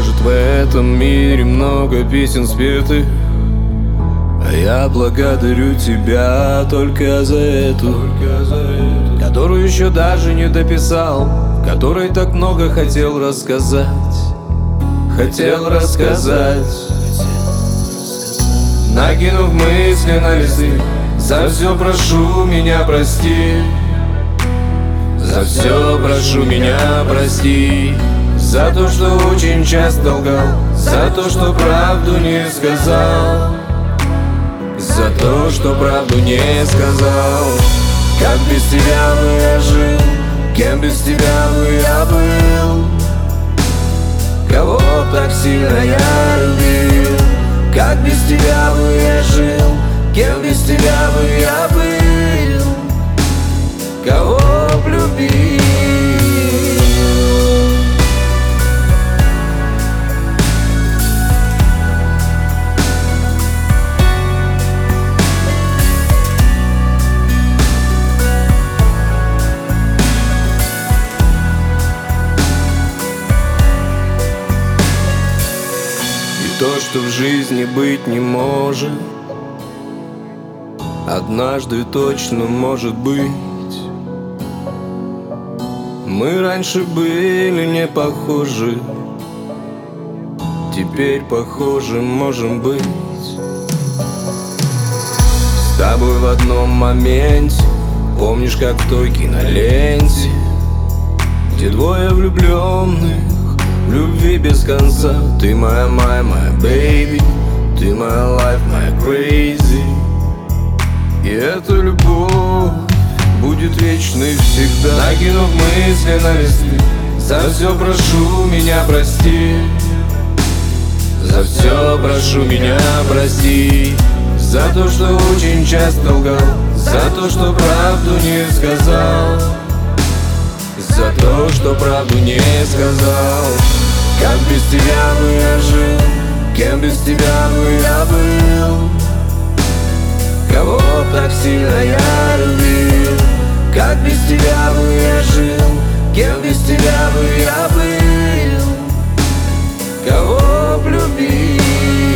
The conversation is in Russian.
Может в этом мире много песен спетых? А я благодарю тебя только за эту Которую еще даже не дописал Которой так много хотел рассказать. Хотел рассказать. Накинув мысли на листы За все прошу меня прости. За все прошу меня прости За то, что очень часто лгал За то, что правду не сказал. За то, что правду не сказал. Как без тебя бы я жил Кем без тебя бы я был? Кого так сильно я любил то, что в жизни быть не может. Однажды точно может быть. Мы раньше были не похожи. Теперь похожи можем быть. С тобой в одном моменте. Помнишь, как в той киноленте Где двое влюбленных любви без конца. Ты моя, моя, моя baby Ты моя life, моя crazy И эта любовь будет вечной всегда. Накинув мысли на листы За все прошу меня прости. За все прошу меня прости. За то, что очень часто лгал. За то, что правду не сказал что правду не сказал. Как без тебя бы я жил, кем без тебя бы я был? Кого так сильно я любил? Как без тебя бы я жил, кем без тебя бы я был? Кого б любил?